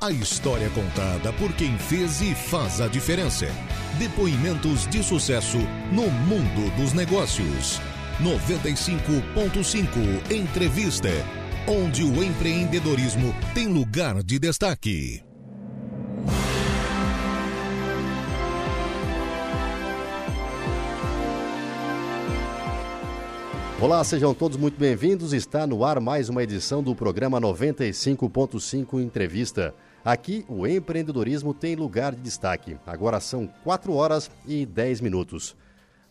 A história contada por quem fez e faz a diferença. Depoimentos de sucesso no mundo dos negócios. 95.5 Entrevista, onde o empreendedorismo tem lugar de destaque. Olá, sejam todos muito bem-vindos. Está no ar mais uma edição do programa 95.5 Entrevista. Aqui, o empreendedorismo tem lugar de destaque. Agora são 4 horas e 10 minutos.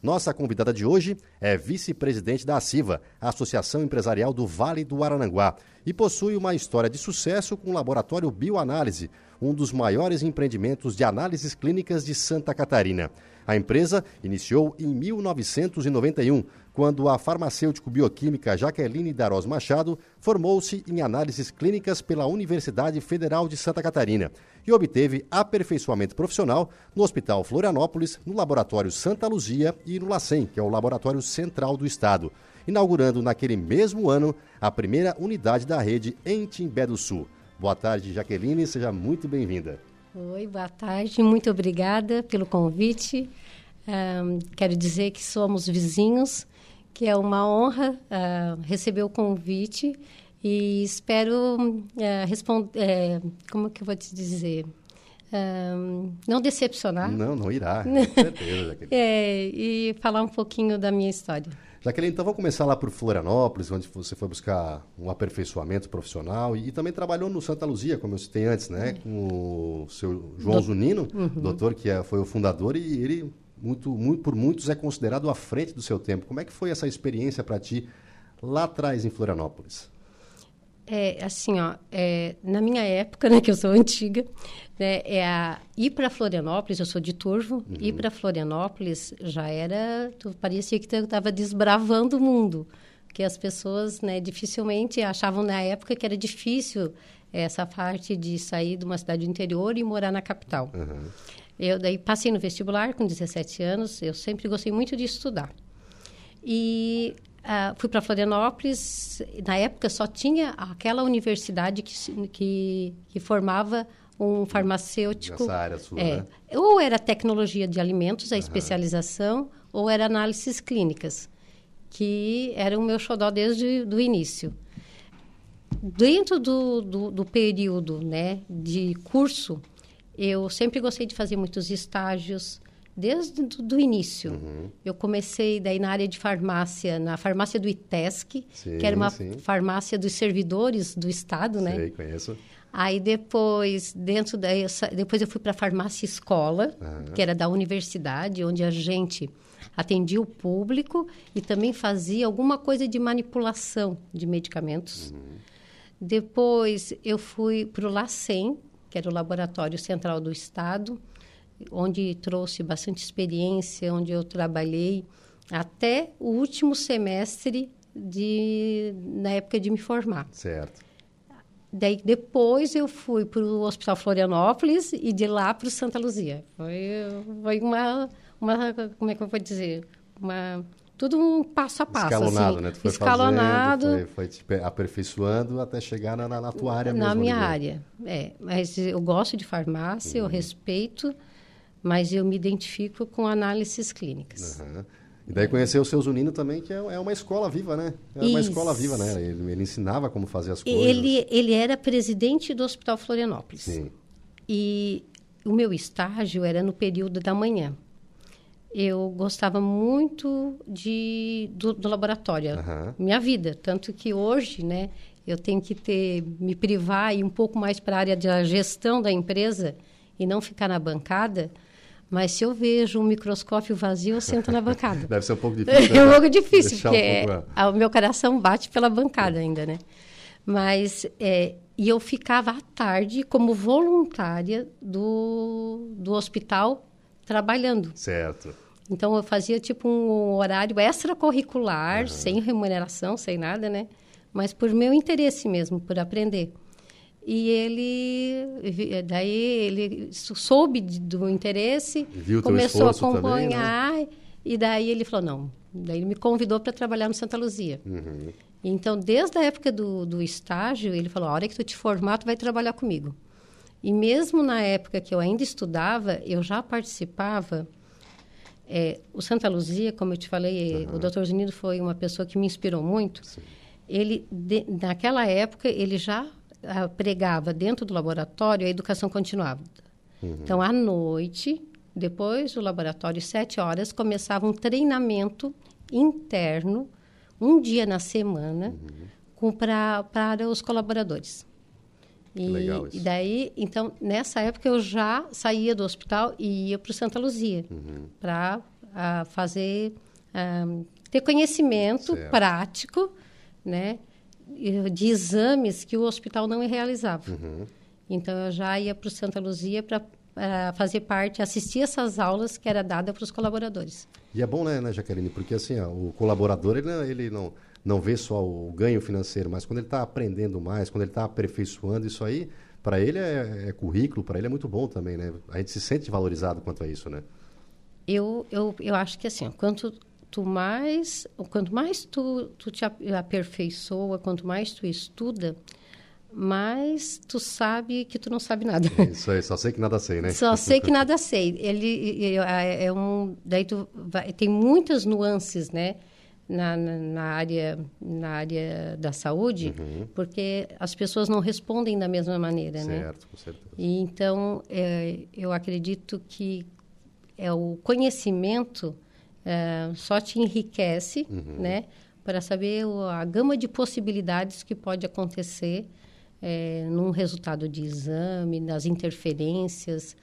Nossa convidada de hoje é vice-presidente da ACIVA, Associação Empresarial do Vale do Arananguá, e possui uma história de sucesso com o Laboratório Bioanálise, um dos maiores empreendimentos de análises clínicas de Santa Catarina. A empresa iniciou em 1991, quando a farmacêutico bioquímica Jaqueline Daros Machado formou-se em análises clínicas pela Universidade Federal de Santa Catarina e obteve aperfeiçoamento profissional no Hospital Florianópolis, no Laboratório Santa Luzia e no LACEN, que é o Laboratório Central do Estado, inaugurando naquele mesmo ano a primeira unidade da rede em Timbé do Sul. Boa tarde, Jaqueline, seja muito bem-vinda. Oi, boa tarde, muito obrigada pelo convite. Um, quero dizer que somos vizinhos que é uma honra uh, receber o convite e espero uh, responder. Uh, como que eu vou te dizer? Uh, não decepcionar. Não, não irá, com certeza. é, e falar um pouquinho da minha história. Jaqueline, então vamos começar lá por Florianópolis, onde você foi buscar um aperfeiçoamento profissional e, e também trabalhou no Santa Luzia, como eu citei antes, né? Com o seu João Do... Zunino, uhum. doutor que é, foi o fundador e ele muito, muito, por muitos é considerado à frente do seu tempo. Como é que foi essa experiência para ti lá atrás em Florianópolis? É, assim, ó, é, na minha época, né, que eu sou antiga, né, é a, ir para Florianópolis, eu sou de Turvo, uhum. ir para Florianópolis já era, tu, parecia que tu estava desbravando o mundo, que as pessoas, né, dificilmente achavam na época que era difícil essa parte de sair de uma cidade do interior e morar na capital. Uhum. Eu daí passei no vestibular com 17 anos, eu sempre gostei muito de estudar. E uh, fui para Florianópolis, na época só tinha aquela universidade que, que, que formava um farmacêutico. Nessa área sua, é, né? Ou era tecnologia de alimentos, a uhum. especialização, ou era análises clínicas, que era o meu xodó desde o início. Dentro do, do, do período né, de curso, eu sempre gostei de fazer muitos estágios, desde do, início. Uhum. Eu comecei daí na área de farmácia, na farmácia do ITESC, sim, que era uma sim. farmácia dos servidores do Estado, né? Sei, conheço. Aí depois, dentro da, depois eu fui para a farmácia escola, uhum. que era da universidade, onde a gente atendia o público e também fazia alguma coisa de manipulação de medicamentos. Uhum. Depois eu fui para o LACEN, que era o Laboratório Central do Estado, onde trouxe bastante experiência, onde eu trabalhei até o último semestre de, na época de me formar. Certo. Daí depois eu fui para o Hospital Florianópolis e de lá para o Santa Luzia. Foi, foi uma, uma, como é que eu vou dizer, uma tudo um passo a passo. Escalonado, assim, né? Tu foi escalonado. Fazendo, foi, foi, aperfeiçoando até chegar na, na tua área Na mesmo, minha área, é. Mas eu gosto de farmácia, uhum. eu respeito, mas eu me identifico com análises clínicas. Uhum. E daí conheceu o seu Zunino também, que é, é uma escola viva, né? É uma Isso. escola viva, né? Ele, ele, ensinava como fazer as coisas. Ele, ele era presidente do Hospital Florianópolis. Sim. E o meu estágio era no período da manhã eu gostava muito de, do, do laboratório, uhum. minha vida. Tanto que hoje, né, eu tenho que ter, me privar e um pouco mais para a área da gestão da empresa e não ficar na bancada. Mas se eu vejo um microscópio vazio, eu sento na bancada. Deve ser um pouco difícil. é um pouco difícil, porque um pouco, é. o meu coração bate pela bancada ainda, né? Mas, é, e eu ficava à tarde como voluntária do, do hospital trabalhando. Certo. Então eu fazia tipo um horário extracurricular, uhum. sem remuneração, sem nada, né? Mas por meu interesse mesmo, por aprender. E ele, daí ele soube do interesse, Viu começou a acompanhar, também, né? e daí ele falou, não, daí ele me convidou para trabalhar no Santa Luzia. Uhum. Então, desde a época do, do estágio, ele falou, a hora que tu te formar, tu vai trabalhar comigo. E mesmo na época que eu ainda estudava, eu já participava. É, o Santa Luzia, como eu te falei, uhum. o Dr. Zunido foi uma pessoa que me inspirou muito. Sim. Ele, de, naquela época, ele já ah, pregava dentro do laboratório a educação continuada. Uhum. Então, à noite, depois do laboratório, sete horas, começava um treinamento interno, um dia na semana, uhum. para os colaboradores. E, legal isso. e daí, então, nessa época eu já saía do hospital e ia para o Santa Luzia uhum. para ah, fazer, uh, ter conhecimento certo. prático, né, de exames que o hospital não realizava. Uhum. Então, eu já ia para o Santa Luzia para fazer parte, assistir essas aulas que era dada para os colaboradores. E é bom, né, né Jaqueline? Porque assim, ó, o colaborador ele, ele não não vê só o ganho financeiro, mas quando ele está aprendendo mais, quando ele está aperfeiçoando isso aí, para ele é, é currículo, para ele é muito bom também, né? A gente se sente valorizado quanto a isso, né? Eu, eu, eu acho que assim, quanto tu mais, quanto mais tu, tu te aperfeiçoa, quanto mais tu estuda, mais tu sabe que tu não sabe nada. Isso aí, só sei que nada sei, né? Só sei que nada sei. Ele é, é um, daí tu vai, tem muitas nuances, né? Na, na, área, na área da saúde, uhum. porque as pessoas não respondem da mesma maneira, certo, né? Certo, com certeza. E então, é, eu acredito que é o conhecimento é, só te enriquece, uhum. né? Para saber a gama de possibilidades que pode acontecer é, num resultado de exame, nas interferências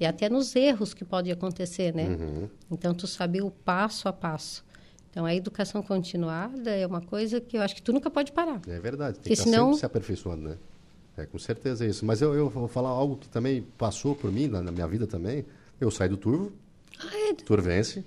e até nos erros que pode acontecer, né? Uhum. Então, tu saber o passo a passo. Então, a educação continuada é uma coisa que eu acho que tu nunca pode parar. É verdade, tem Porque que senão... sempre se aperfeiçoando, né? É, com certeza é isso. Mas eu, eu vou falar algo que também passou por mim, na, na minha vida também. Eu saí do Turvo, ah, é... Turvense.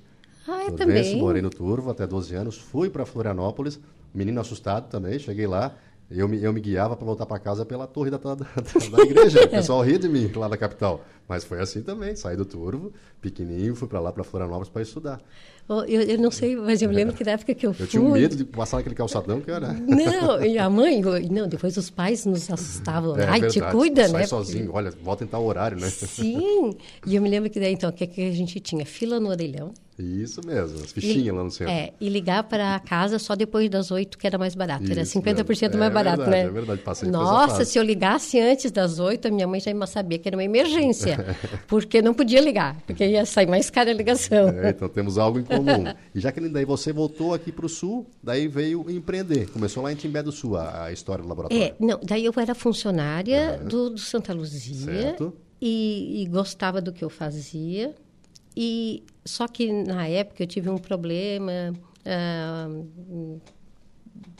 Ah, é Turvense, também. morei no Turvo até 12 anos. Fui para Florianópolis, menino assustado também, cheguei lá. Eu me, eu me guiava para voltar para casa pela torre da, da, da, da igreja. o pessoal ria de mim lá da capital. Mas foi assim também. Saí do Turvo, pequenininho, fui para lá, para Florianópolis, para estudar. Eu, eu, não sei, mas eu lembro que na época que eu fui... Eu tinha um medo de passar naquele calçadão que era... Não, e a mãe... Não, depois os pais nos assustavam. É, Ai, verdade. te cuida, Sai né? sozinho, olha, volta em tal horário, né? Sim, e eu me lembro que daí, então, o que, que a gente tinha? Fila no orelhão. Isso mesmo, as fichinhas e, lá no centro. É, e ligar para casa só depois das oito, que era mais barato. Isso, era 50% é, mais barato, verdade, né? É verdade, passei Nossa, se eu ligasse antes das oito, a minha mãe já ia saber que era uma emergência. Porque não podia ligar, porque ia sair mais cara a ligação. É, então temos algo em comum. E já que daí você voltou aqui para o Sul, daí veio empreender. Começou lá em Timbé do Sul, a, a história do laboratório. É, não, daí eu era funcionária uhum. do, do, Santa Luzia. Certo. E, e gostava do que eu fazia. E só que na época eu tive um problema uh,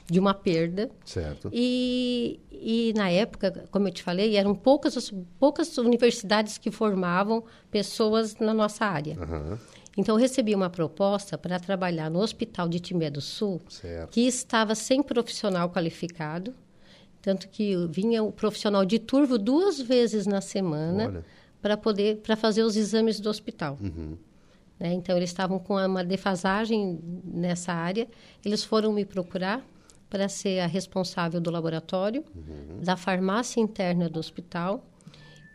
de uma perda. Certo. E, e na época, como eu te falei, eram poucas, poucas universidades que formavam pessoas na nossa área. Uhum. Então, eu recebi uma proposta para trabalhar no Hospital de Timbé do Sul, certo. que estava sem profissional qualificado, tanto que vinha o profissional de turvo duas vezes na semana para poder para fazer os exames do hospital. Uhum. Né? Então, eles estavam com uma defasagem nessa área. Eles foram me procurar para ser a responsável do laboratório, uhum. da farmácia interna do hospital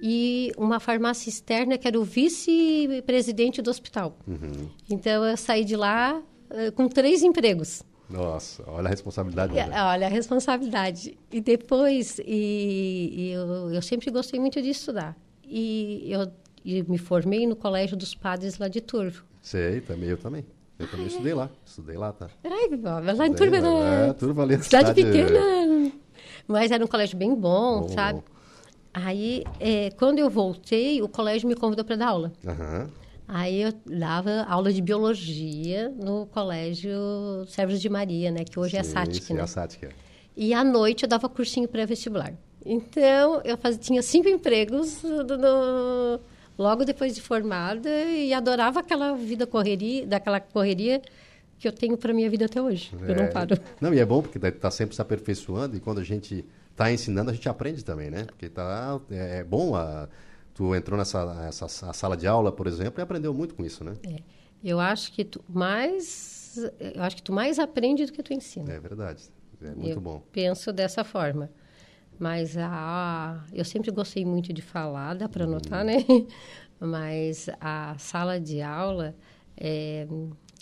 e uma farmácia externa que era o vice-presidente do hospital. Uhum. Então, eu saí de lá uh, com três empregos. Nossa, olha a responsabilidade. Né? Olha a responsabilidade. E depois, e, e eu, eu, sempre gostei muito de estudar. E eu e me formei no Colégio dos Padres lá de Turvo. Sei, também, eu também. Eu também ah, estudei lá. Estudei lá, tá? Ai, lá em Turvo era... É, Turvo ali. Cidade, cidade pequena. Mas era um colégio bem bom, bom sabe? Bom. Aí, é, quando eu voltei, o colégio me convidou para dar aula. Uhum. Aí eu dava aula de biologia no colégio Sérgio de Maria, né? Que hoje sim, é a SATIC, sim, né? É a SATIC. É. E à noite eu dava cursinho pré-vestibular. Então, eu fazia, tinha cinco empregos no, logo depois de formada e adorava aquela vida correria, daquela correria que eu tenho para minha vida até hoje. É, eu não paro. Não, e é bom porque está sempre se aperfeiçoando e quando a gente está ensinando, a gente aprende também, né? Porque tá, é, é bom, a, tu entrou nessa essa, sala de aula, por exemplo, e aprendeu muito com isso, né? É. Eu acho que tu mais, eu acho que tu mais aprende do que tu ensina. É verdade, é muito eu bom. penso dessa forma. Mas a, eu sempre gostei muito de falar, dá para notar, né? Mas a sala de aula é,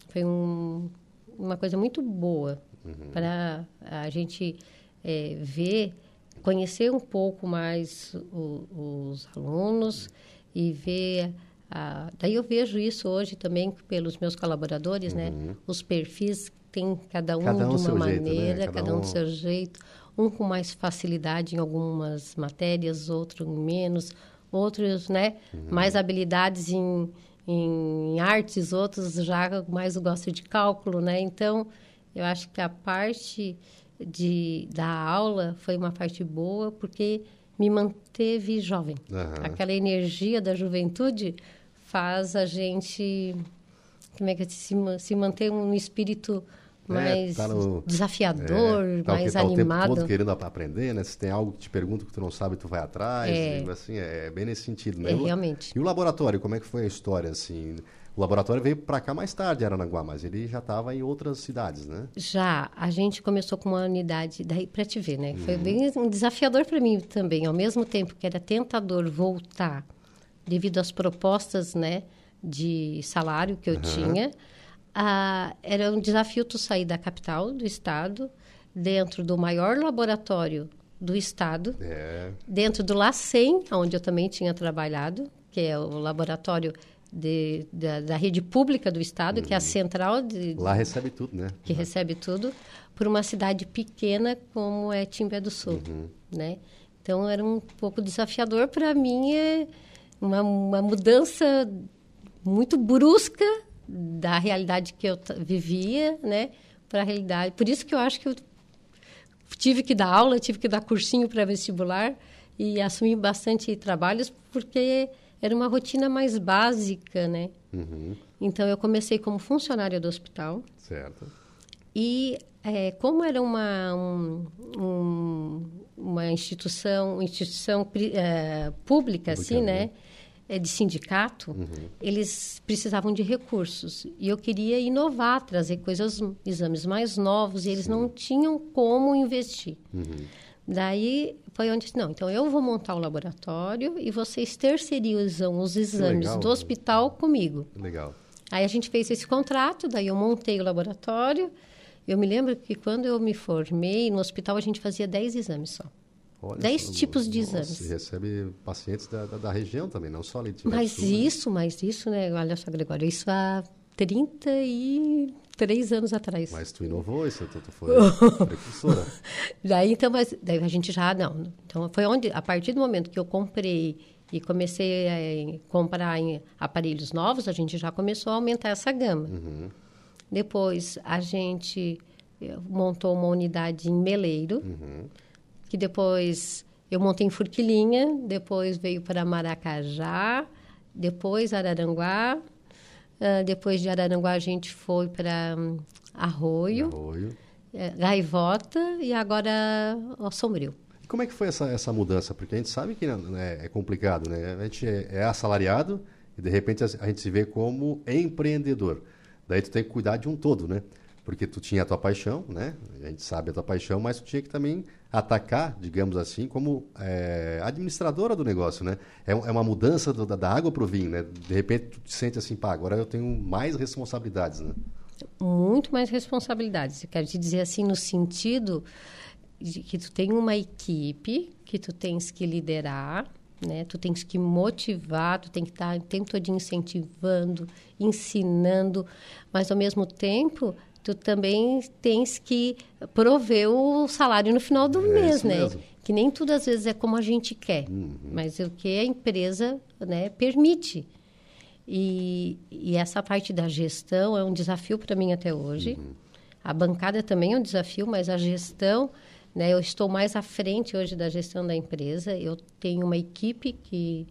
foi um, uma coisa muito boa uhum. para a gente é, ver, conhecer um pouco mais o, os alunos e ver. A, daí eu vejo isso hoje também pelos meus colaboradores, né? uhum. né? Os perfis tem cada um, cada um de uma maneira, jeito, né? cada, cada, um do seu jeito um com mais facilidade em algumas matérias, outro menos, outros, né, uhum. mais habilidades em, em artes, outros já mais gostam de cálculo, né? Então, eu acho que a parte de, da aula foi uma parte boa, porque me manteve jovem. Uhum. Aquela energia da juventude faz a gente, como é que se, se manter um espírito é, mais tá no, desafiador, é, tá mais tá animado. O tempo todo querendo aprender, né? Se tem algo que te pergunta que tu não sabe, tu vai atrás. É. E, assim, é bem nesse sentido, né? É, realmente. E o laboratório, como é que foi a história, assim? O laboratório veio para cá mais tarde, Aranaguá, mas ele já estava em outras cidades, né? Já. A gente começou com uma unidade, daí para te ver, né? Uhum. Foi bem um desafiador para mim também. Ao mesmo tempo que era tentador voltar, devido às propostas, né? De salário que eu uhum. tinha ah, era um desafio tu sair da capital do estado, dentro do maior laboratório do estado, é. dentro do LACEN, onde eu também tinha trabalhado, que é o laboratório de, da, da, rede pública do estado, que é a uhum. central de, lá recebe tudo, né? Que uhum. recebe tudo, por uma cidade pequena como é Timbé do Sul, uhum. né? Então era um pouco desafiador para mim, é uma, uma mudança muito brusca da realidade que eu vivia, né, para a realidade. Por isso que eu acho que eu tive que dar aula, tive que dar cursinho para vestibular e assumi bastante trabalhos porque era uma rotina mais básica, né? Uhum. Então eu comecei como funcionária do hospital. Certo. E é, como era uma um, um, uma instituição instituição é, pública, assim, né? É, de sindicato, uhum. eles precisavam de recursos. E eu queria inovar, trazer coisas, exames mais novos, e eles Sim. não tinham como investir. Uhum. Daí foi onde não, então eu vou montar o laboratório e vocês terceirizam os exames legal, do hospital comigo. Legal. Aí a gente fez esse contrato, daí eu montei o laboratório. Eu me lembro que quando eu me formei no hospital a gente fazia 10 exames só. Olha, 10 tipos de nossa, exames. E recebe pacientes da, da, da, região também, não só ali de Mas Sul, né? isso, né? mas isso, né? Olha só, Gregório, isso há 33 anos atrás. Mas tu inovou isso, tu, tu foi precursora. daí, então, mas, daí a gente já, não. Então, foi onde, a partir do momento que eu comprei e comecei a comprar aparelhos novos, a gente já começou a aumentar essa gama. Uhum. Depois, a gente eh, montou uma unidade em Meleiro, uhum que depois eu montei em Furquilinha, depois veio para Maracajá, depois Araranguá, uh, depois de Araranguá a gente foi para um, Arroio, Arroio. É, Gaivota e agora o Sombrio. E como é que foi essa, essa mudança? Porque a gente sabe que né, é complicado, né? A gente é, é assalariado e de repente a gente se vê como empreendedor. Daí tu tem que cuidar de um todo, né? Porque tu tinha a tua paixão, né? A gente sabe a tua paixão, mas tu tinha que também atacar, digamos assim, como é, administradora do negócio, né? É, é uma mudança do, da, água para o vinho, né? De repente tu te sente assim, pá, agora eu tenho mais responsabilidades, né? Muito mais responsabilidades. Eu quero te dizer assim no sentido de que tu tem uma equipe que tu tens que liderar, né? Tu tens que motivar, tu tem que estar o tempo todo incentivando, ensinando, mas ao mesmo temmo tu também tens que prover o salário no final do é mês, né? Mesmo. Que nem tudo às vezes é como a gente quer, uhum. mas o que a empresa né, permite. E, e, essa parte da gestão é um desafio para mim até hoje. Uhum. A bancada também é um desafio, mas a gestão, né, eu estou mais à frente hoje da gestão da empresa. Eu tenho uma equipe que,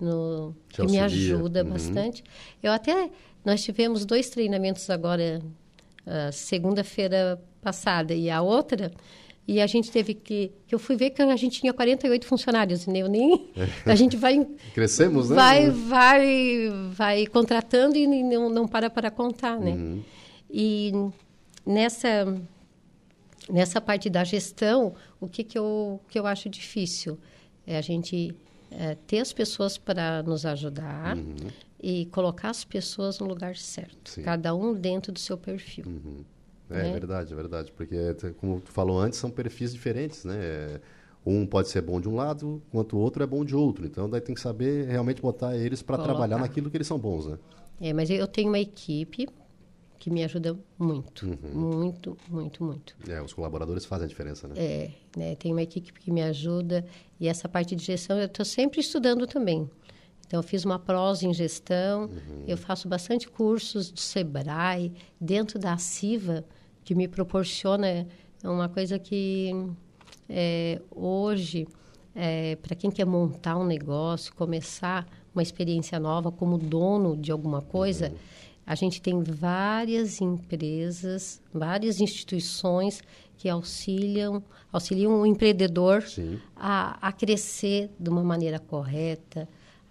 no, que me ajuda uhum. bastante. Eu até nós tivemos dois treinamentos agora segunda-feira passada e a outra e a gente teve que que eu fui ver que a gente tinha 48 funcionários né? eu nem a gente vai crescemos né vai vai vai contratando e não, não para para contar né uhum. e nessa nessa parte da gestão, o que, que, eu, que eu acho difícil é a gente é, ter as pessoas para nos ajudar uhum. e colocar as pessoas no lugar certo, Sim. cada um dentro do seu perfil. Uhum. É, é, verdade, é verdade, porque como tu falou antes, são perfis diferentes, né? Um pode ser bom de um lado, enquanto o outro é bom de outro. Então, daí tem que saber realmente botar eles para trabalhar naquilo que eles são bons, né? É, mas eu tenho uma equipe que me ajuda muito, uhum. muito, muito, muito. É, os colaboradores fazem a diferença, né? É, né, tem uma equipe que me ajuda e essa parte de gestão eu estou sempre estudando também. Então, eu fiz uma prós em gestão, uhum. eu faço bastante cursos do Sebrae, dentro da CIVA, que me proporciona uma coisa que é, hoje, é, para quem quer montar um negócio, começar uma experiência nova como dono de alguma coisa, uhum a gente tem várias empresas, várias instituições que auxiliam, auxiliam o empreendedor a, a, crescer de uma maneira correta,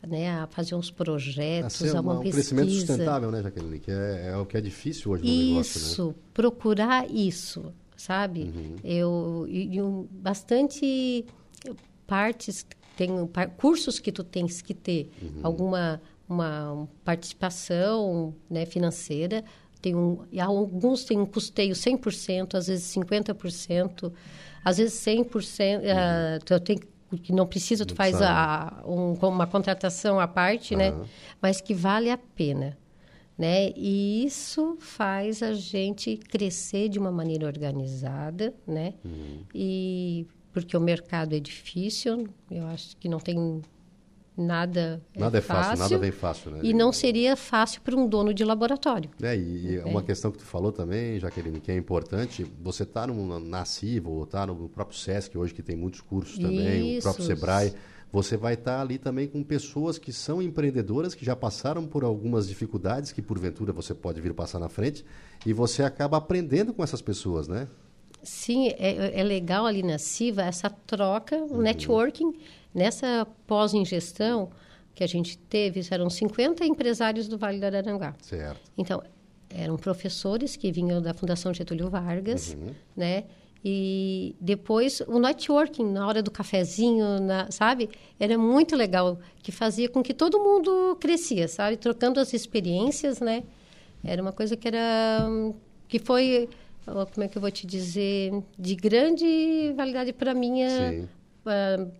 né, a fazer uns projetos, a, a uma, um pesquisa. crescimento sustentável, né, Jaqueline? Que é, é o que é difícil hoje no isso, negócio, né? Isso, procurar isso, sabe? Uhum. Eu, e, e bastante partes, tem cursos que tu tens que ter, uhum. alguma uma participação né, financeira. Tem um, alguns têm um custeio 100%, às vezes 50%, às vezes 100%. Uhum. Uh, tenho que não precisa, tu faz a, um, uma contratação à parte, uhum. né? Mas que vale a pena, né? E isso faz a gente crescer de uma maneira organizada, né? Uhum. E porque o mercado é difícil, eu acho que não tem nada é nada é, fácil, nada vem fácil, né? E não seria fácil para um dono de laboratório. É, e é. uma questão que tu falou também, Jaqueline, que é importante, você está na CIVA ou está no próprio SESC hoje, que tem muitos cursos também, Isso. o próprio SEBRAE, você vai estar tá ali também com pessoas que são empreendedoras, que já passaram por algumas dificuldades, que porventura você pode vir passar na frente, e você acaba aprendendo com essas pessoas, né? Sim, é, é legal ali na CIVA essa troca, o uhum. networking, Nessa pós-ingestão que a gente teve, eram 50 empresários do Vale do Araranguá. Certo. Então, eram professores que vinham da Fundação Getúlio Vargas, uhum. né? E depois o networking na hora do cafezinho, na, sabe? Era muito legal, que fazia com que todo mundo crescia, sabe? Trocando as experiências, né? Era uma coisa que era que foi, como é que eu vou te dizer, de grande validade para minha uh,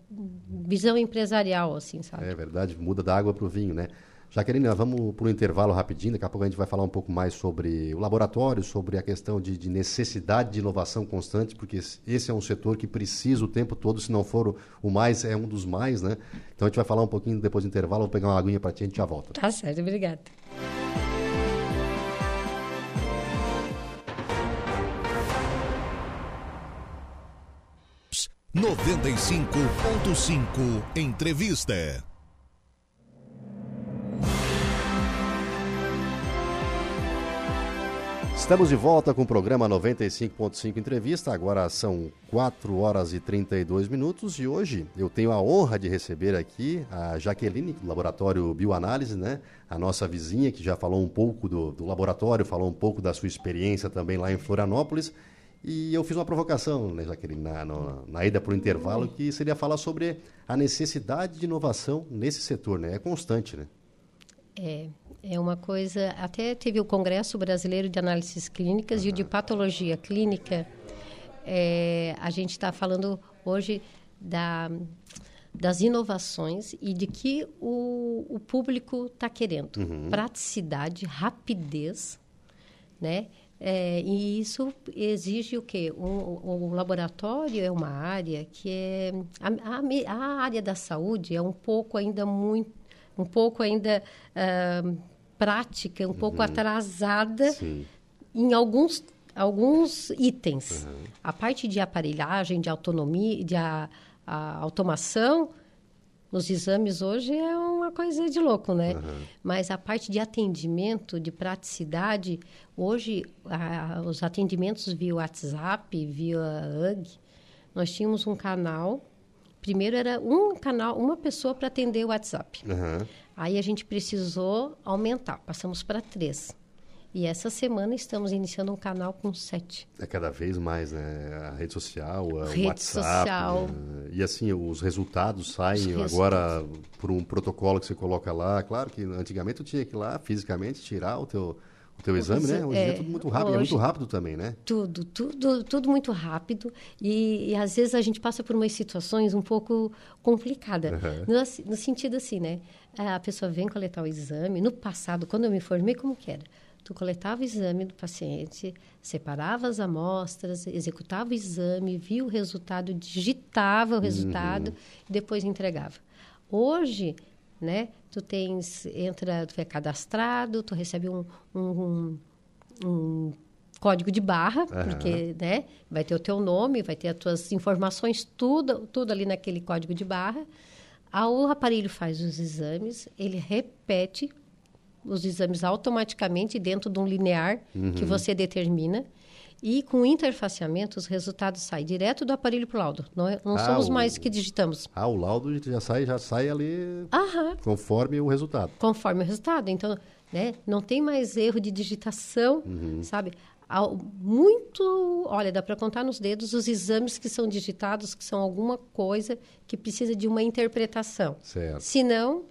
visão empresarial, assim, sabe? É verdade, muda da água para o vinho, né? Jaqueline, vamos para o intervalo rapidinho, daqui a pouco a gente vai falar um pouco mais sobre o laboratório, sobre a questão de, de, necessidade de inovação constante, porque esse é um setor que precisa o tempo todo, se não for o mais, é um dos mais, né? Então a gente vai falar um pouquinho depois do intervalo, vou pegar uma aguinha para ti e a gente já volta. Tá certo, obrigada. 95.5 Entrevista. Estamos de volta com o programa 95.5 Entrevista. Agora são 4 horas e 32 minutos e hoje eu tenho a honra de receber aqui a Jaqueline, do Laboratório Bioanálise, né? A nossa vizinha que já falou um pouco do, do laboratório, falou um pouco da sua experiência também lá em Florianópolis e eu fiz uma provocação, né, Jaqueline, na, no, na ida para o intervalo, que seria falar sobre a necessidade de inovação nesse setor, né? É constante, né? É, é uma coisa... Até teve o Congresso Brasileiro de Análises Clínicas uhum. e o de Patologia Clínica. É, a gente está falando hoje da, das inovações e de que o, o público está querendo. Uhum. Praticidade, rapidez, né? É, e isso exige o quê? O, o, laboratório é uma área que é... A, a, a, área da saúde é um pouco ainda muito... Um pouco ainda uh, prática, um uhum. pouco atrasada Sim. em alguns, alguns itens. Uhum. A parte de aparelhagem, de autonomia, de a, a automação nos exames hoje é uma coisa de louco, né? Uhum. Mas a parte de atendimento, de praticidade, hoje a, os atendimentos via WhatsApp, via UG, nós tínhamos um canal. Primeiro era um canal, uma pessoa para atender o WhatsApp. Uhum. Aí a gente precisou aumentar, passamos para três. E essa semana estamos iniciando um canal com sete. É cada vez mais, né? A rede social, o rede WhatsApp. Social. Né? E assim, os resultados saem os agora por um protocolo que você coloca lá. Claro que antigamente eu tinha que ir lá fisicamente tirar o teu, o teu exame, né? Hoje é, é tudo muito rápido, hoje, é muito rápido também, né? Tudo, tudo, tudo muito rápido. E, e, às vezes a gente passa por umas situações um pouco complicadas. Uhum. No, no sentido assim, né? A pessoa vem coletar o exame. No passado, quando eu me formei, como que era? Tu coletava o exame do paciente, separava as amostras, executava o exame, via o resultado, digitava o uhum. resultado uhum. e depois entregava. Hoje, né, tu tens, entra, tu é cadastrado, tu recebe um, um, um, um código de barra, uhum. porque, né, vai ter o teu nome, vai ter as tuas informações, tudo, tudo ali naquele código de barra. O aparelho faz os exames, ele repete os exames automaticamente dentro de um linear uhum. que você determina. E com interfaceamento, os resultados saem direto do aparelho para o laudo. Não, é, não ah, somos o... mais que digitamos. Ah, o laudo já sai, já sai ali Aham. conforme o resultado. Conforme o resultado. Então, né, não tem mais erro de digitação, uhum. sabe? Muito, olha, dá para contar nos dedos os exames que são digitados, que são alguma coisa que precisa de uma interpretação. Certo. Se não,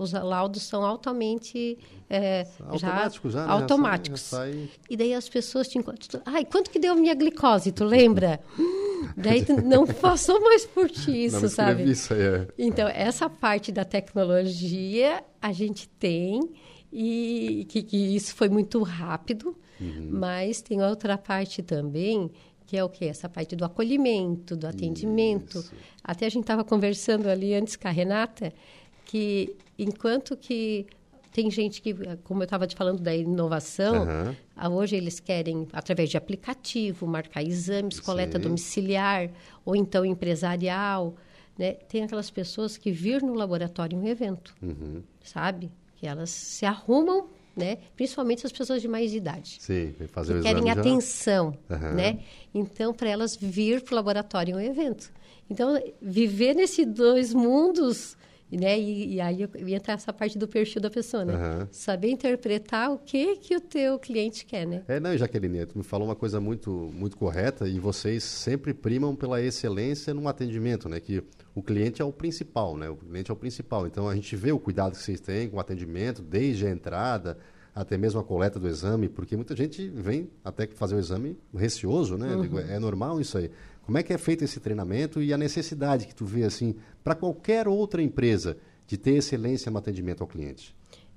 os laudos são altamente é, automáticos, já, já, né? automáticos. Já sai, já sai... E daí as pessoas te encontram. Ai, quanto que deu minha glicose? Tu lembra? daí tu não passou mais por ti isso, não sabe? Isso aí, é. Então essa parte da tecnologia a gente tem e que, que isso foi muito rápido, uhum. mas tem outra parte também que é o que essa parte do acolhimento, do atendimento. Isso. Até a gente estava conversando ali antes com a Renata que enquanto que tem gente que, como eu estava te falando da inovação, uhum. hoje eles querem, através de aplicativo, marcar exames, coleta Sim. domiciliar, ou então empresarial. Né? Tem aquelas pessoas que vir no laboratório um evento, uhum. sabe? Que elas se arrumam, né? Principalmente as pessoas de mais idade. Sim, fazer que o querem atenção, uhum. né? Então, para elas vir para o laboratório um evento. Então, viver nesses dois mundos né? E, e, aí entra essa parte do perfil da pessoa, né? Uhum. Saber interpretar o que que o teu cliente quer, né? É, não, Jaqueline, tu me falou uma coisa muito, muito correta e vocês sempre primam pela excelência no atendimento, né? Que o cliente é o principal, né? O cliente é o principal. Então a gente vê o cuidado que vocês têm com o atendimento, desde a entrada até mesmo a coleta do exame, porque muita gente vem até fazer o exame receoso, né? Uhum. É normal isso aí. Como é que é feito esse treinamento e a necessidade que tu vê assim para qualquer outra empresa de ter excelência no atendimento ao cliente?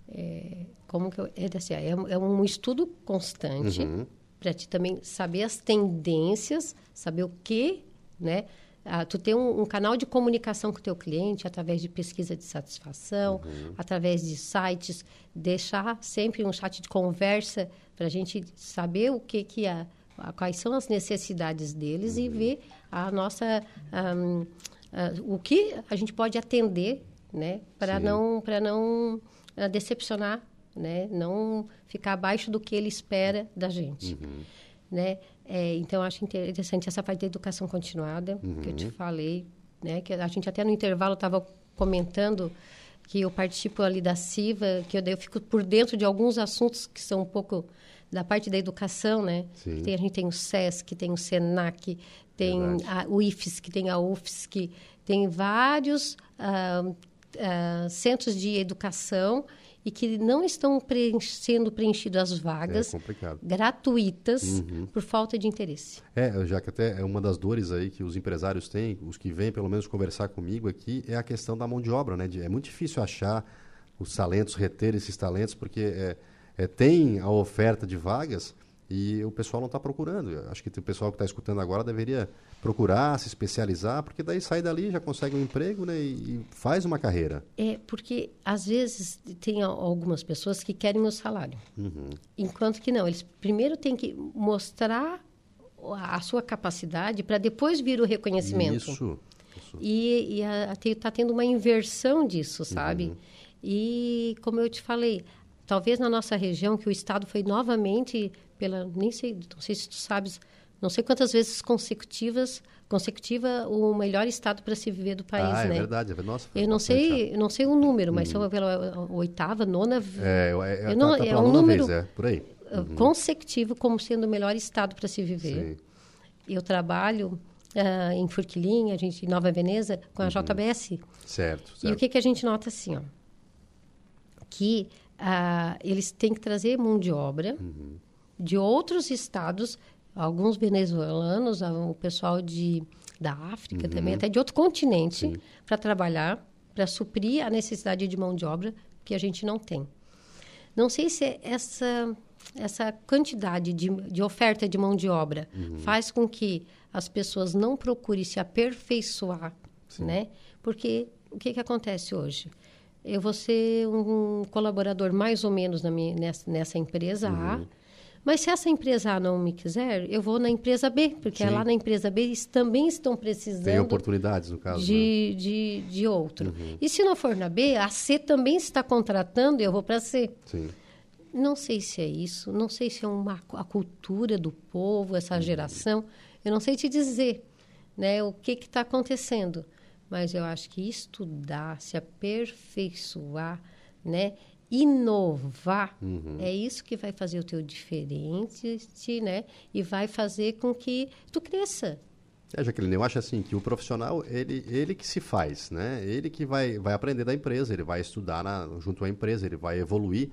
É, como que eu, é, assim, é, é um estudo constante uhum. para te também saber as tendências, saber o que, né? Ah, tu ter um, um, canal de comunicação com o teu cliente através de pesquisa de satisfação, uhum. através de sites, deixar sempre um chat de conversa para a gente saber o que que a quais são as necessidades deles uhum. e ver a nossa um, uh, o que a gente pode atender né para não para não uh, decepcionar né não ficar abaixo do que ele espera da gente uhum. né é, então acho interessante essa parte da educação continuada uhum. que eu te uhum. falei né que a gente até no intervalo estava comentando que eu participo ali da CIVA que eu, eu fico por dentro de alguns assuntos que são um pouco da parte da educação, né? Tem, a gente tem o SESC, tem o SENAC, tem a, o IFSC, tem a UFSC, tem vários uh, uh, centros de educação e que não estão sendo preenchidas as vagas é gratuitas uhum. por falta de interesse. É, já que até é uma das dores aí que os empresários têm, os que vêm pelo menos conversar comigo aqui, é a questão da mão de obra, né? É muito difícil achar os talentos, reter esses talentos, porque é, é, tem a oferta de vagas e o pessoal não está procurando. Eu acho que o pessoal que está escutando agora deveria procurar, se especializar, porque daí sai dali, já consegue um emprego né, e, e faz uma carreira. É, porque às vezes tem algumas pessoas que querem o salário, uhum. enquanto que não. Eles primeiro têm que mostrar a sua capacidade para depois vir o reconhecimento. Isso. isso. E está tendo uma inversão disso, sabe? Uhum. E como eu te falei, talvez na nossa região, que o Estado foi novamente, pela nem sei, não sei se tu sabes, não sei quantas vezes consecutivas, consecutiva o melhor estado para se viver do país, ah, é né? é verdade, é nossa. Eu não sei, não sei o número, mas hum. são pela oitava, nona. É, é, eu não, tá, tá é um número. Vez, é, por aí. uhum. consecutivo como sendo o melhor estado para se viver. Sim. Eu trabalho uh, em Furquilim, a gente em Nova Veneza, com a uhum. JBS. Certo, certo, E o que, que a gente nota assim, ó, que uh, eles têm que trazer mão de obra uhum. de outros estados, alguns venezuelanos, o pessoal de, da África também, uhum. até de outro continente, para trabalhar, para suprir a necessidade de mão de obra que a gente não tem. Não sei se essa, essa quantidade de, de oferta de mão de obra uhum. faz com que as pessoas não procurem se aperfeiçoar, Sim. né? Porque o que, que acontece hoje? Eu vou ser um colaborador mais ou menos minha, nessa, nessa empresa uhum. A, mas se essa empresa A não me quiser, eu vou na empresa B, porque lá na empresa B eles também estão precisando. Tem oportunidades, no caso. De, né? de, de outro. Uhum. E se não for na B, a C também está contratando e eu vou para C. Sim. Não sei se é isso, não sei se é uma, a cultura do povo, essa uhum. geração. Eu não sei te dizer né, o que está acontecendo. Mas eu acho que estudar, se aperfeiçoar, né? inovar, uhum. é isso que vai fazer o teu diferente, né? E vai fazer com que tu cresça. É, Jaqueline, eu acho assim que o profissional, ele, ele que se faz, né? Ele que vai, vai aprender da empresa, ele vai estudar na, junto à empresa, ele vai evoluir,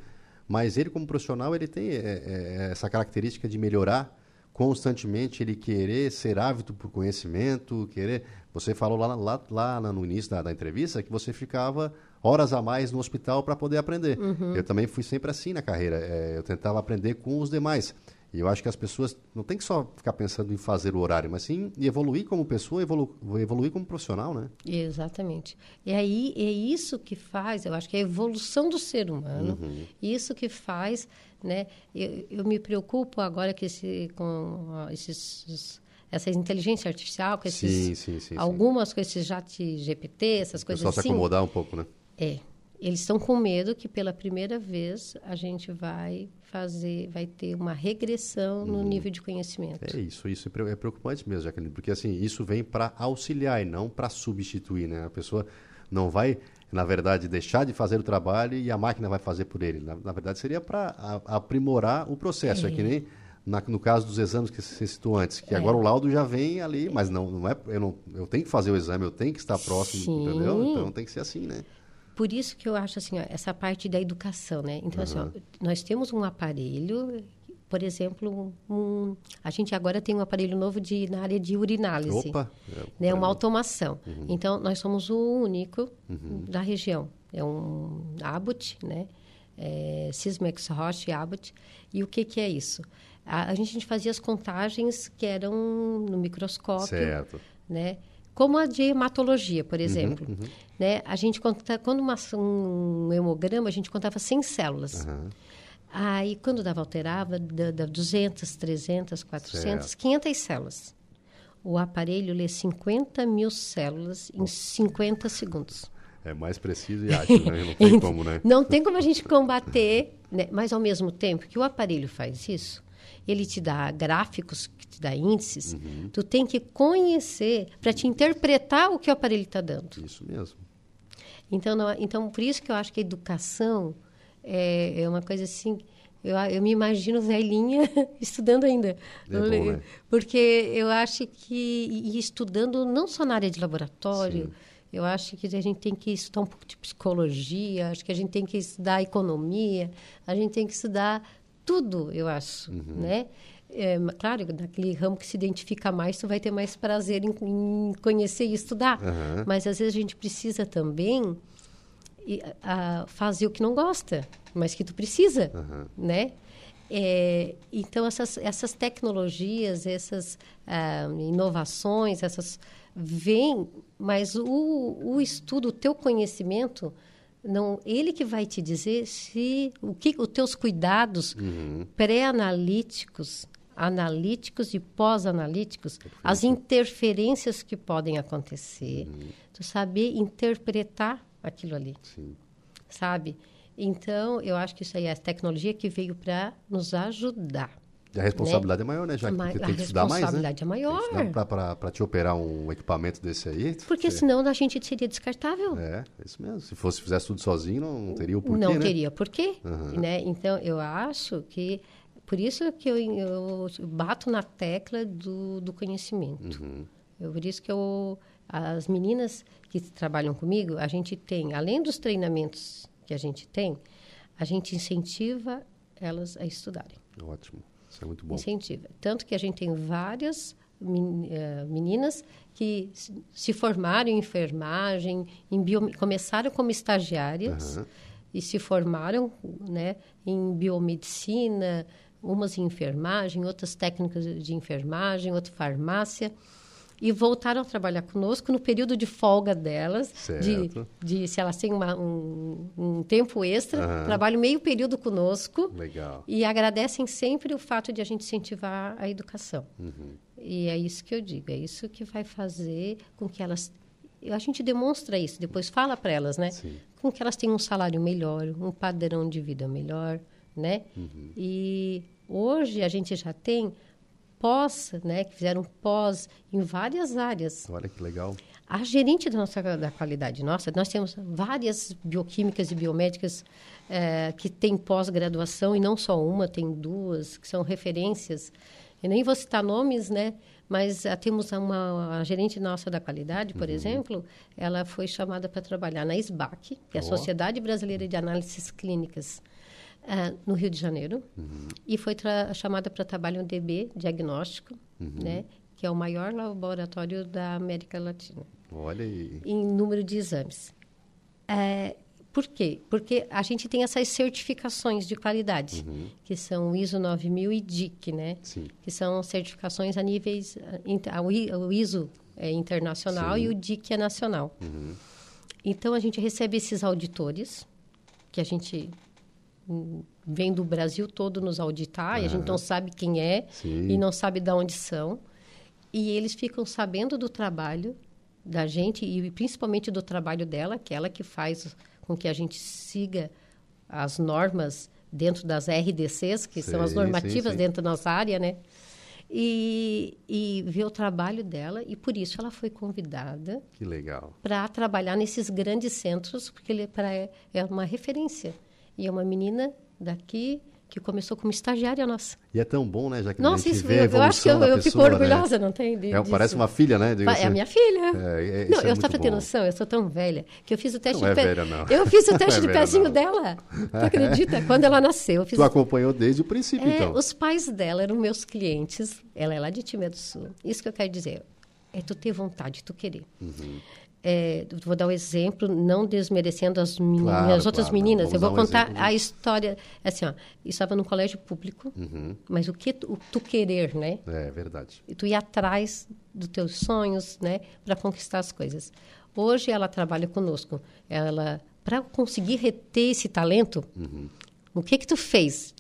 mas ele como profissional, ele tem é, é, essa característica de melhorar constantemente, ele querer ser ávido por conhecimento, querer... Você falou lá, lá, lá no início da, da entrevista que você ficava horas a mais no hospital para poder aprender. Uhum. Eu também fui sempre assim na carreira. É, eu tentava aprender com os demais. E eu acho que as pessoas não tem que só ficar pensando em fazer o horário, mas sim evoluir como pessoa, evolu evoluir como profissional, né? Exatamente. E aí é isso que faz, eu acho que é a evolução do ser humano, uhum. isso que faz, né? Eu, eu me preocupo agora que esse, com esses essa inteligência artificial, com esses, sim, sim, sim, algumas com esses chat GPT, essas coisas assim. Só se acomodar um pouco, né? É. Eles estão com medo que pela primeira vez a gente vai fazer, vai ter uma regressão no uhum. nível de conhecimento. É isso, isso é preocupante mesmo, Jacqueline, porque assim, isso vem para auxiliar e não para substituir, né? A pessoa não vai, na verdade, deixar de fazer o trabalho e a máquina vai fazer por ele. Na, na verdade, seria para aprimorar o processo. É, é que nem na, no caso dos exames que você citou antes, que é. agora o laudo já vem ali, mas não, não é, eu, não, eu tenho que fazer o exame, eu tenho que estar próximo, Sim. entendeu? Então tem que ser assim, né? Por isso que eu acho assim, ó, essa parte da educação, né? Então, uhum. assim, ó, nós temos um aparelho, por exemplo, um, a gente agora tem um aparelho novo de, na área de urinálise. Opa! É, né? Uma automação. Uhum. Então, nós somos o único uhum. da região. É um Abbott, né? É, Sismex Roche Abbott. E o que, que é isso? A, a, gente fazia as contagens que eram no microscópio. Certo. Né? Como a de hematologia, por uhum, exemplo. Uhum, uhum. Né? A gente conta, quando uma, um hemograma, a gente contava 100 células. Uhum. Aí, quando dava, alterava, dava 200, 300, 400, certo. 500 células. O aparelho lê 50 mil células em 50 segundos. É mais preciso e ágil, né? Não tem como, né? Não tem como a gente combater, né? mas ao mesmo tempo que o aparelho faz isso, ele te dá gráficos, te dá índices, uhum. tu tem que conhecer para te interpretar o que o aparelho está dando. Isso mesmo. Então, não, então, por isso que eu acho que a educação é, é uma coisa assim... Eu, eu me imagino velhinha estudando ainda. É bom, né? Porque eu acho que... E estudando não só na área de laboratório... Sim. Eu acho que a gente tem que estudar um pouco de psicologia, acho que a gente tem que estudar economia, a gente tem que estudar tudo, eu acho, uhum. né? É, claro, naquele ramo que se identifica mais, tu vai ter mais prazer em, em conhecer e estudar. Uhum. Mas às vezes a gente precisa também e, a, fazer o que não gosta, mas que tu precisa, uhum. né? É, então essas, essas tecnologias, essas ah, inovações, essas vêm, mas o, o estudo, o teu conhecimento não ele que vai te dizer se o que os teus cuidados uhum. pré-analíticos analíticos e pós-analíticos as interferências que podem acontecer uhum. tu saber interpretar aquilo ali Sim. sabe então eu acho que isso aí é a tecnologia que veio para nos ajudar a responsabilidade né? é maior, né? Já que tem que estudar mais, né? A responsabilidade é maior. Para te operar um equipamento desse aí. Porque você... senão a gente seria descartável. É, é isso mesmo. Se fosse fizesse tudo sozinho, não, não teria o porquê, Não né? teria porquê, uhum. né? Então, eu acho que por isso que eu, eu bato na tecla do, do conhecimento. Uhum. Eu, por isso que eu, as meninas que trabalham comigo, a gente tem, além dos treinamentos que a gente tem, a gente incentiva elas a estudarem. Ótimo, isso é muito bom. Incentiva. Tanto que a gente tem várias eh, meninas que se formaram em enfermagem, em bio, começaram como estagiárias uhum. e se formaram né, em biomedicina, umas em enfermagem, outras técnicas de enfermagem, outra farmácia e voltaram a trabalhar conosco no período de folga delas, de, de, se elas têm uma, um, um, tempo extra, uhum. trabalham meio período conosco Legal. e agradecem sempre o fato de a gente incentivar a educação. Uhum. E é isso que eu digo, é isso que vai fazer com que elas a gente demonstra isso, depois fala para elas, né? Sim. Com que elas tenham um salário melhor, um padrão de vida melhor, né? Uhum. E hoje a gente já tem pós, né, que fizeram pós em várias áreas. Olha que legal. A gerente da nossa da qualidade nossa, nós temos várias bioquímicas e biomédicas é, que têm pós-graduação e não só uma, tem duas que são referências. Eu nem vou citar nomes, né? Mas a, ah, temos uma a gerente nossa da qualidade, por uhum. exemplo, ela foi chamada para trabalhar na SBAC, que é a oh. Sociedade Brasileira de Análises Clínicas uh, no Rio de Janeiro uhum. e foi chamada para trabalho no DB, diagnóstico, uhum. né, que é o maior laboratório da América Latina. Olha aí. Em número de exames. É, por quê? Porque a gente tem essas certificações de qualidade, uhum. que são o ISO 9000 e DIC, né? Sim. Que são certificações a níveis... O ISO é internacional Sim. e o DIC é nacional. Uhum. Então, a gente recebe esses auditores, que a gente vem do Brasil todo nos auditar uhum. e a gente não sabe quem é Sim. e não sabe de onde são. E eles ficam sabendo do trabalho da gente e principalmente do trabalho dela, que é ela que faz com que a gente siga as normas dentro das RDCs, que sim, são as normativas sim, sim. dentro da nossa área, né? E, e ver o trabalho dela e por isso ela foi convidada que legal para trabalhar nesses grandes centros porque ele é, é uma referência e é uma menina daqui que começou como estagiária nossa. E é tão bom, né? Já que Nossa, a gente isso, vê a eu, eu acho que eu, eu pessoa, fico né? orgulhosa, né? não tem? De, é, parece uma filha, né? Digo é assim. a minha filha. É, é, não, é eu só para ter noção, eu sou tão velha que eu fiz o teste não de é pé. não. Eu fiz o teste é de velha, pezinho não. dela. Tu acredita? Quando ela nasceu. Eu fiz tu acompanhou desde o princípio, é, então. Os pais dela eram meus clientes. Ela é lá de Timé do Sul. Isso que eu quero dizer. É tu ter vontade, tu querer. Uhum. É, vou dar um exemplo, não desmerecendo as minhas Claro, outras claro. meninas. Eu vou um contar exemplo. a história. Assim, ó, estava no colégio público, Uhum. mas o que tu, o tu querer, né? É verdade. E tu ir atrás dos teus sonhos, né, para conquistar as coisas. Hoje ela trabalha conosco. Ela, para conseguir reter esse talento, Uhum. o que que tu fez?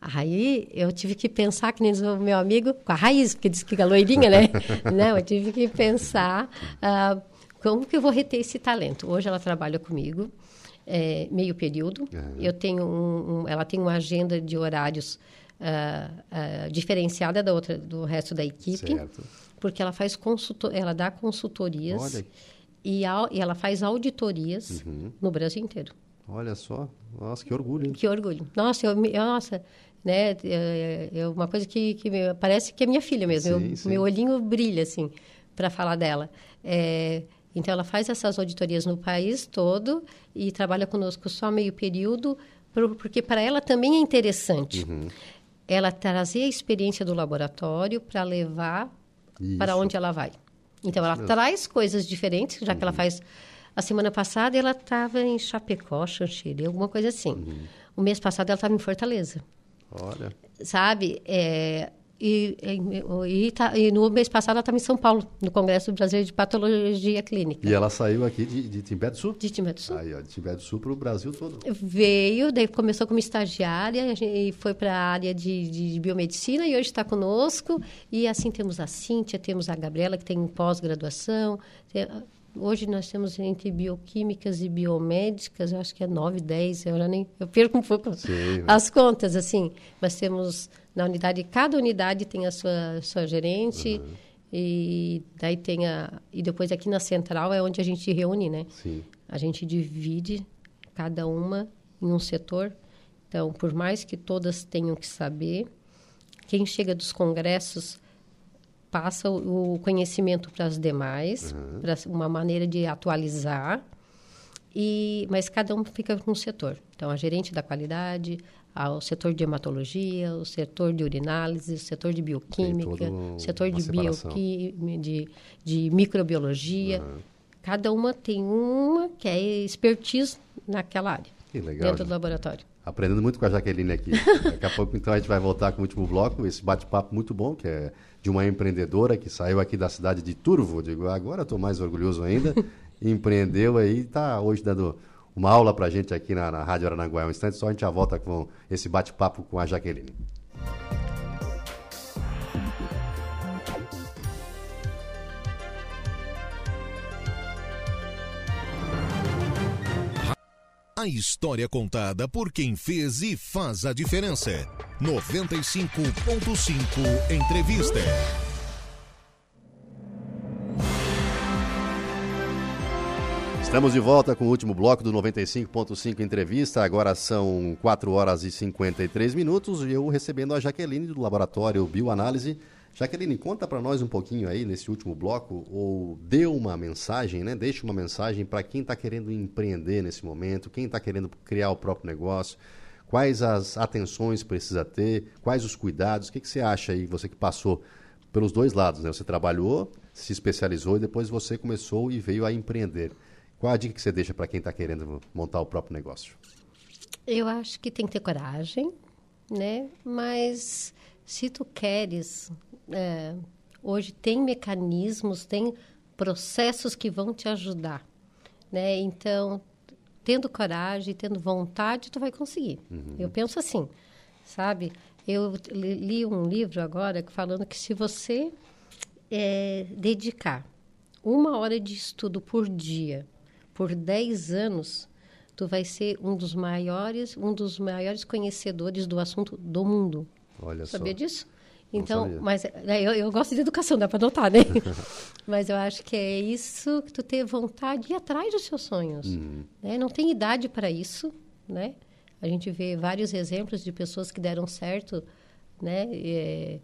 Aí eu tive que pensar, que nem o meu amigo, com a raiz, porque diz que é loirinha, né? Não, eu tive que pensar ah, como que eu vou reter esse talento. Hoje ela trabalha comigo, é, meio período. Uhum. Eu tenho um, um- ela tem uma agenda de horários ah, ah, diferenciada da outra, do resto da equipe, Certo. porque ela faz consultor, ela dá consultorias e, au- e ela faz auditorias Uhum. no Brasil inteiro. Olha só. Nossa, que orgulho, hein? Que orgulho. Nossa, eu, nossa, né? É, é uma coisa que, que me- parece que é minha filha mesmo. Sim, meu, sim. meu olhinho brilha assim para falar dela. É, então ela faz essas auditorias no país todo e trabalha conosco só meio período, porque para ela também é interessante. Uhum. Ela trazer a experiência do laboratório para levar para Isso. onde ela vai. Então, ela traz coisas diferentes, já Uhum. que ela faz... A semana passada, ela estava em Chapecó, Xanxerê, alguma coisa assim. Uhum. O mês passado, ela estava em Fortaleza, Olha. sabe? É, e, e, e tá- e no mês passado, ela estava em São Paulo, no Congresso Brasileiro de Patologia Clínica. E ela saiu aqui de, de Timbé do Sul? De Timé do Sul. Aí, ó, de Timbé do Sul para o Brasil todo. Veio, daí começou como estagiária e foi para a área de, de biomedicina e hoje está conosco. E assim temos a Cíntia, temos a Gabriela, que tem pós-graduação. Hoje nós temos entre bioquímicas e biomédicas, eu acho que é 9, 10, eu já nem eu perco um pouco Sim. as contas, assim. Mas temos na unidade, cada unidade tem a sua, sua gerente. E daí tem a. E depois aqui na central é onde a gente reúne, né? Sim. A gente divide cada uma em um setor. Então, por mais que todas tenham que saber, quem chega dos congressos passa o conhecimento para as demais, uhum. para uma maneira de atualizar, e, mas cada um fica com um setor. Então, a gerente da qualidade, o setor de hematologia, o setor de urinálise, o setor de bioquímica, o setor de, bioquímica, de, de microbiologia. Uhum. Cada uma tem uma que é expertise naquela área, dentro do laboratório. Aprendendo muito com a Jaqueline aqui. Daqui a pouco, então, a gente vai voltar com o último bloco, esse bate-papo muito bom, que é de uma empreendedora que saiu aqui da cidade de Turvo. Digo, agora estou mais orgulhoso ainda. empreendeu aí, está hoje dando uma aula para a gente aqui na, na Rádio Aranaguá. Um instante só, a gente já volta com esse bate-papo com a Jaqueline. A história contada por quem fez e faz a diferença. 95.5 Entrevista. Estamos de volta com o último bloco do 95.5 Entrevista. Agora são 4 horas e 53 minutos e eu recebendo a Jaqueline do Laboratório Bioanálise Jaqueline, conta para nós um pouquinho aí nesse último bloco, ou dê uma mensagem, né? Deixe uma mensagem para quem está querendo empreender nesse momento, quem está querendo criar o próprio negócio, quais as atenções precisa ter, quais os cuidados, o que, que você acha aí, você que passou pelos dois lados, né? Você trabalhou, se especializou e depois você começou e veio a empreender. Qual a dica que você deixa para quem está querendo montar o próprio negócio? Eu acho que tem que ter coragem, né? Mas se tu queres é, hoje tem mecanismos, tem processos que vão te ajudar, né? Então, tendo coragem, tendo vontade, tu vai conseguir. Uhum. Eu penso assim, sabe? Eu li um livro agora falando que se você é, dedicar uma hora de estudo por dia por 10 anos, tu vai ser um dos maiores, um dos maiores conhecedores do assunto do mundo. Olha Sabia só. disso? Então, mas né, eu, eu, gosto de educação, dá para notar, né? mas eu acho que é isso que tu ter vontade de ir atrás dos seus sonhos. Uhum. Né? Não tem idade para isso, né? A gente vê vários exemplos de pessoas que deram certo, né? É,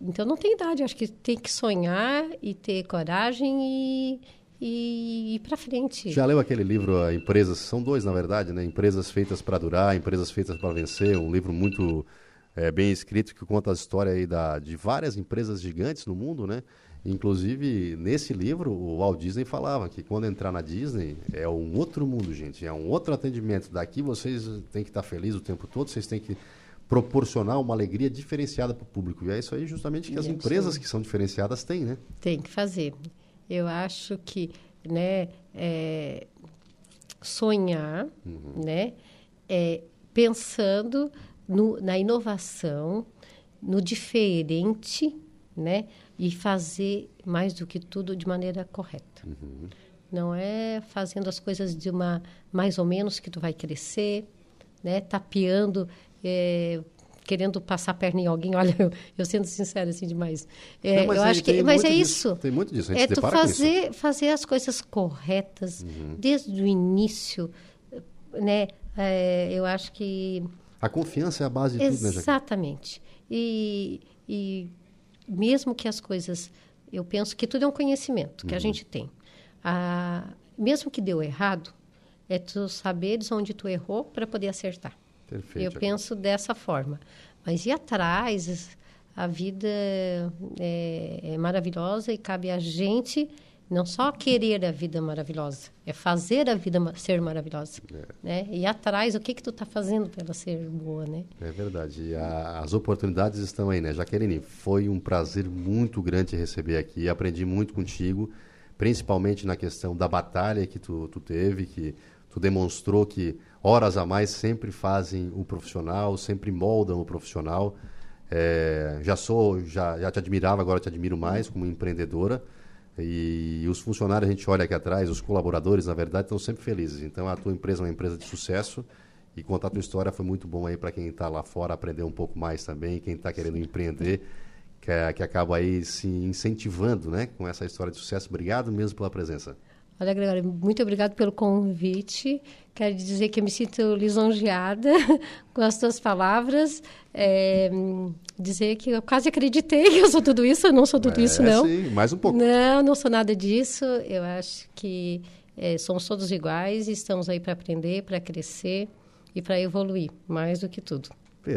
então não tem idade, acho que tem que sonhar e ter coragem e, e ir para frente. Já leu aquele livro Empresas, são dois na verdade, né? Empresas feitas para durar, empresas feitas para vencer, um livro muito é, bem escrito que conta a história aí da, de várias empresas gigantes no mundo, né? Inclusive, nesse livro, o Walt Disney falava que quando entrar na Disney é um outro mundo, gente. É um outro atendimento. Daqui vocês têm que estar felizes o tempo todo, vocês têm que proporcionar uma alegria diferenciada para o público. E é isso aí justamente que as empresas que são diferenciadas têm, né? Tem que fazer. Eu acho que, né, é, sonhar, uhum. né, é, pensando no, na inovação, no diferente, né? E fazer mais do que tudo de maneira correta. Uhum. Não é fazendo as coisas de uma mais ou menos que tu vai crescer, né? Tapeando, é, querendo passar a perna em alguém. Olha, eu, eu sendo sincera assim demais. É, Não, eu acho que, mas é isso. Tem muito disso. é tu fazer fazer as coisas corretas uhum. desde o início, né? É, eu acho que a confiança é a base de Exatamente. tudo, né, Exatamente. E, e mesmo que as coisas... Eu penso que tudo é um conhecimento que uhum. a gente tem. Ah, mesmo que deu errado, é tu saberes onde tu errou para poder acertar. Perfeito. Eu penso dessa forma. Mas ir atrás, a vida é, é maravilhosa e cabe a gente não só querer a vida maravilhosa, é fazer a vida ser maravilhosa. É. Né? E atrás, o que que tu está fazendo para ela ser boa, né? É verdade. A, as oportunidades estão aí, né? Jaqueline, foi um prazer muito grande te receber aqui. Aprendi muito contigo, principalmente na questão da batalha que tu, tu teve, que tu demonstrou que horas a mais sempre fazem o profissional, sempre moldam o profissional. É, já sou, já, já te admirava, agora te admiro mais como empreendedora. E os funcionários, a gente olha aqui atrás, os colaboradores, na verdade, estão sempre felizes. Então, a tua empresa é uma empresa de sucesso e contar a tua história foi muito bom aí para quem está lá fora aprender um pouco mais também, quem está querendo empreender, que, é, que acaba aí se incentivando né, com essa história de sucesso. Obrigado mesmo pela presença. Olha, Gregório, muito obrigado pelo convite. Quero dizer que eu me sinto lisonjeada com as suas palavras. É, dizer que eu quase acreditei que eu sou tudo isso. Eu não sou tudo é, isso, não. Sim, mais um pouco. Não, não sou nada disso. Eu acho que é, somos todos iguais e estamos aí para aprender, para crescer e para evoluir, mais do que tudo.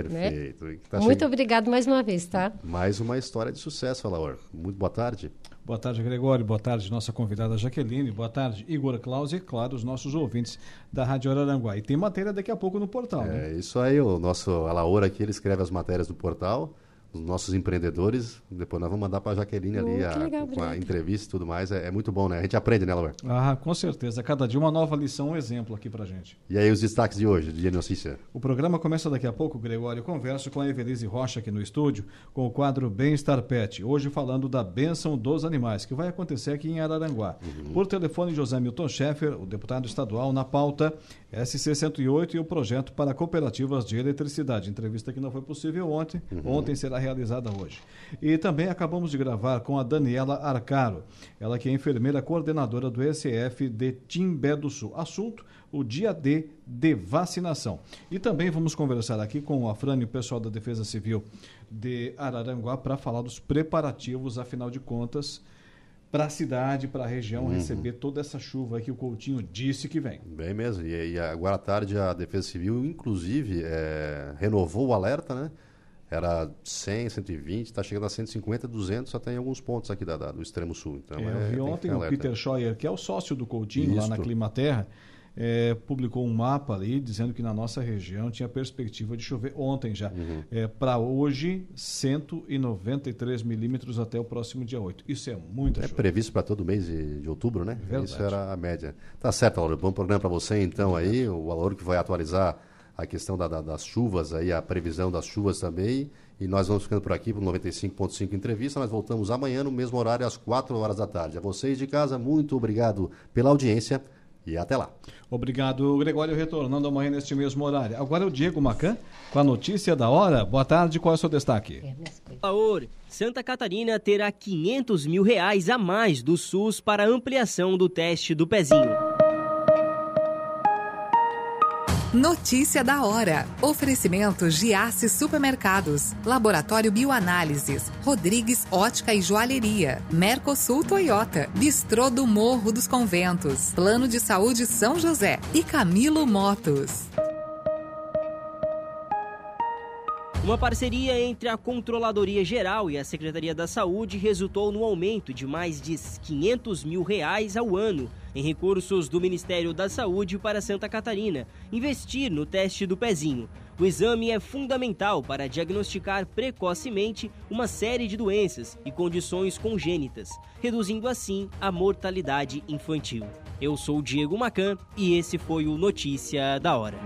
Né? Perfeito. Né? Tá Muito obrigado mais uma vez, tá? Mais uma história de sucesso, Alaor. Muito boa tarde. Boa tarde, Gregório. Boa tarde, nossa convidada Jaqueline. Boa tarde, Igor Claus e, claro, os nossos ouvintes da Rádio Araranguá. E tem matéria daqui a pouco no portal, é, né? isso aí, o nosso Alaor aqui, ele escreve as matérias do portal os nossos empreendedores. Depois nós vamos mandar para a Jaqueline ali a, legal, com a entrevista e tudo mais. É, é, muito bom, né? A gente aprende, né, Laura? Ah, com certeza. Cada dia uma nova lição, um exemplo aqui para gente. E aí, os destaques de hoje, dia de notícia? O programa começa daqui a pouco, Gregório. Eu converso com a Evelise Rocha aqui no estúdio, com o quadro Bem-Estar Pet. Hoje falando da bênção dos animais, que vai acontecer aqui em Araranguá. Uhum. Por telefone, José Milton Schaeffer, o deputado estadual, na pauta SC 108 e o projeto para cooperativas de eletricidade. Entrevista que não foi possível ontem. Uhum. Ontem será realizada hoje. E também acabamos de gravar com a Daniela Arcaro, ela que é enfermeira coordenadora do SF de Timbé do Sul. Assunto, o dia D de vacinação. E também vamos conversar aqui com o Afrânio, pessoal da Defesa Civil de Araranguá, para falar dos preparativos, afinal de contas, para a cidade, para a região uhum. receber toda essa chuva que o Coutinho disse que vem. Bem mesmo. E, e agora à tarde a Defesa Civil, inclusive, é, renovou o alerta, né? Era 100, 120, está chegando a 150, 200, só tem alguns pontos aqui da, da do extremo sul. Então, é, eu vi ontem o Peter Scheuer, que é o sócio do Coutinho, Isto. lá na Climaterra, é, publicou um mapa ali dizendo que na nossa região tinha perspectiva de chover ontem já. Uhum. É, Para hoje, 193 milímetros até o próximo dia 8. Isso é muito É chuva. previsto para todo mês de, de, outubro, né? Verdade. Isso era a média. Tá certo, Lauro. Bom programa para você então aí. O valor que vai atualizar a questão da, da, das chuvas aí, a previsão das chuvas também. E nós vamos ficando por aqui para 95.5 entrevista. Nós voltamos amanhã no mesmo horário, às 4 horas da tarde. A vocês de casa, muito obrigado pela audiência e até lá. Obrigado, Gregório, retornando amanhã neste mesmo horário. Agora é o Diego Macan com a notícia da hora. Boa tarde, qual é o seu destaque? Favor, Santa Catarina terá 500 mil reais a mais do SUS para ampliação do teste do pezinho. Notícia da hora. Oferecimento Giasse Supermercados, Laboratório Bioanálises, Rodrigues Ótica e Joalheria, Mercosul Toyota, Bistrô do Morro dos Conventos, Plano de Saúde São José. E Camilo Motos. Uma parceria entre a Controladoria Geral e a Secretaria da Saúde resultou no aumento de mais de 500 mil reais ao ano em recursos do Ministério da Saúde para Santa Catarina, investir no teste do pezinho. O exame é fundamental para diagnosticar precocemente uma série de doenças e condições congênitas, reduzindo assim a mortalidade infantil. Eu sou Diego Macan e esse foi o Notícia da Hora.